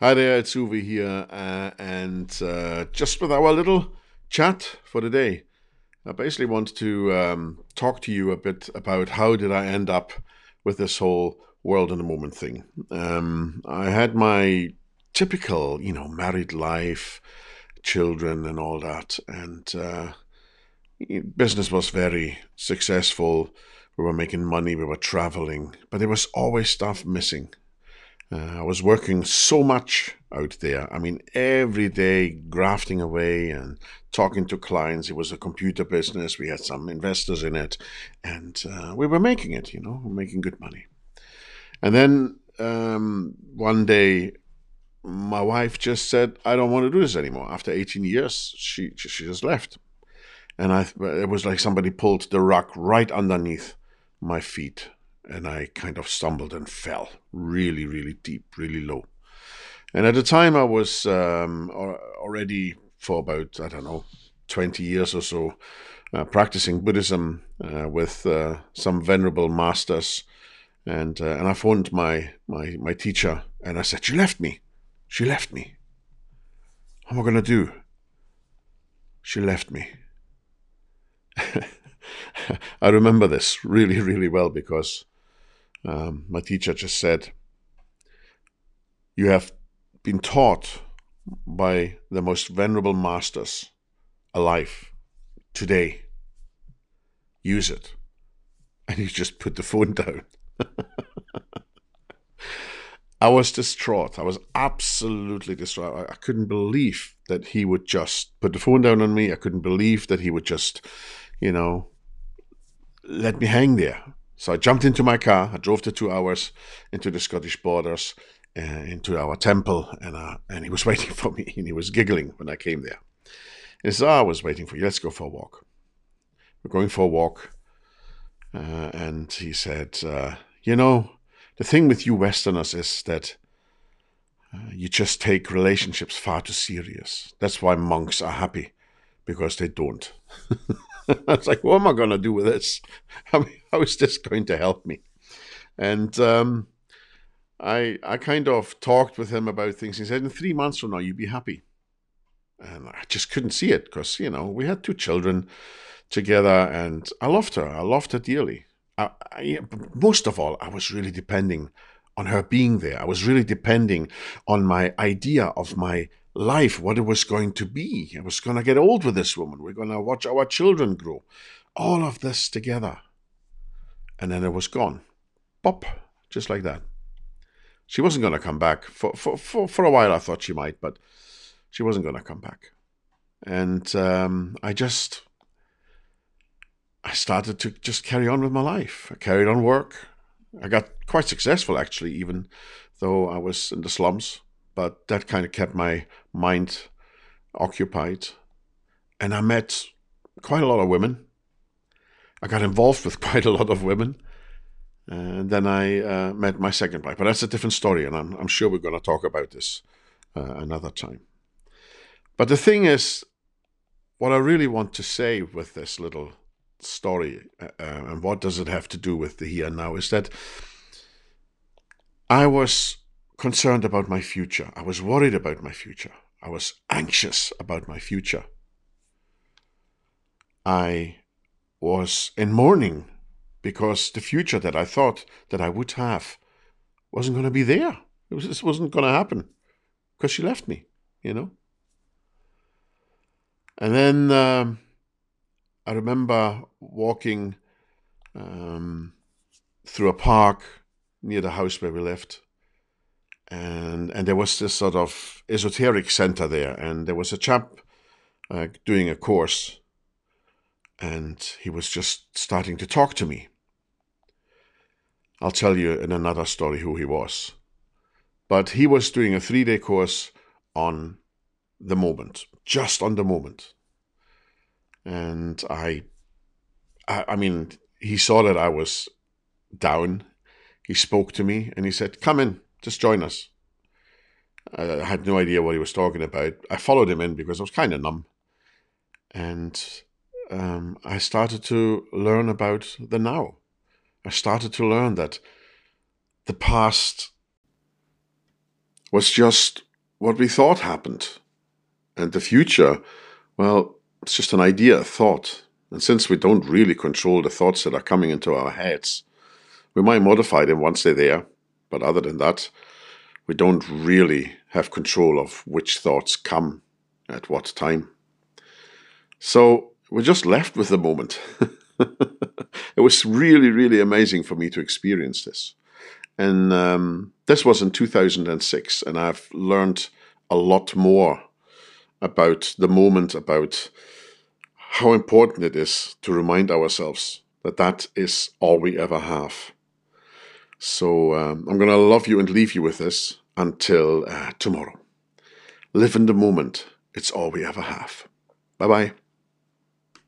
Hi there, it's Uwe here, uh, and uh, just with our little chat for the day, I basically want to um, talk to you a bit about how did I end up with this whole world in the moment thing. Um, I had my typical, you know, married life, children, and all that, and uh, business was very successful. We were making money, we were traveling, but there was always stuff missing. Uh, I was working so much out there. I mean, every day grafting away and talking to clients. It was a computer business. We had some investors in it, and uh, we were making it. You know, making good money. And then um, one day, my wife just said, "I don't want to do this anymore." After 18 years, she she just left, and I it was like somebody pulled the rug right underneath my feet and I kind of stumbled and fell really, really deep, really low. And at the time, I was um, already for about, I don't know, 20 years or so uh, practicing Buddhism uh, with uh, some venerable masters. And, uh, and I phoned my, my, my teacher and I said, She left me. She left me. What am I going to do? She left me. I remember this really, really well because um, my teacher just said, You have been taught by the most venerable masters alive today. Use it. And he just put the phone down. I was distraught. I was absolutely distraught. I couldn't believe that he would just put the phone down on me. I couldn't believe that he would just, you know, let me hang there. So I jumped into my car. I drove the two hours into the Scottish borders, uh, into our temple, and uh, and he was waiting for me. And he was giggling when I came there. He said, oh, "I was waiting for you. Let's go for a walk." We're going for a walk, uh, and he said, uh, "You know, the thing with you Westerners is that." Uh, you just take relationships far too serious. That's why monks are happy, because they don't. I was like, what am I going to do with this? I mean, how is this going to help me? And um, I I kind of talked with him about things. He said, in three months from now, you'd be happy. And I just couldn't see it because, you know, we had two children together and I loved her. I loved her dearly. I, I, most of all, I was really depending on her being there. I was really depending on my idea of my life, what it was going to be. I was going to get old with this woman. We're going to watch our children grow. All of this together. And then it was gone. Pop, just like that. She wasn't going to come back. For, for, for, for a while, I thought she might, but she wasn't going to come back. And um, I just, I started to just carry on with my life. I carried on work. I got quite successful, actually, even though I was in the slums but that kind of kept my mind occupied. And I met quite a lot of women. I got involved with quite a lot of women. And then I uh, met my second wife. But that's a different story, and I'm, I'm sure we're going to talk about this uh, another time. But the thing is, what I really want to say with this little story, uh, uh and what does it have to do with the here and now, is that I was concerned about my future. I was worried about my future. I was anxious about my future. I was in mourning because the future that I thought that I would have wasn't going to be there. It was, this wasn't going to happen because she left me, you know. And then um, I remember walking um, through a park near the house where we lived and and there was this sort of esoteric center there, and there was a chap uh, doing a course, and he was just starting to talk to me. I'll tell you in another story who he was, but he was doing a three day course on the moment, just on the moment, and I, I, I mean, he saw that I was down. He spoke to me and he said, "Come in." Just join us. I had no idea what he was talking about. I followed him in because I was kind of numb. And um, I started to learn about the now. I started to learn that the past was just what we thought happened. And the future, well, it's just an idea, a thought. And since we don't really control the thoughts that are coming into our heads, we might modify them once they're there. But other than that, we don't really have control of which thoughts come at what time. So we're just left with the moment. it was really, really amazing for me to experience this. And um, this was in 2006, and I've learned a lot more about the moment, about how important it is to remind ourselves that that is all we ever have. So um, I'm going to love you and leave you with this until uh, tomorrow. Live in the moment. It's all we ever have. Bye bye.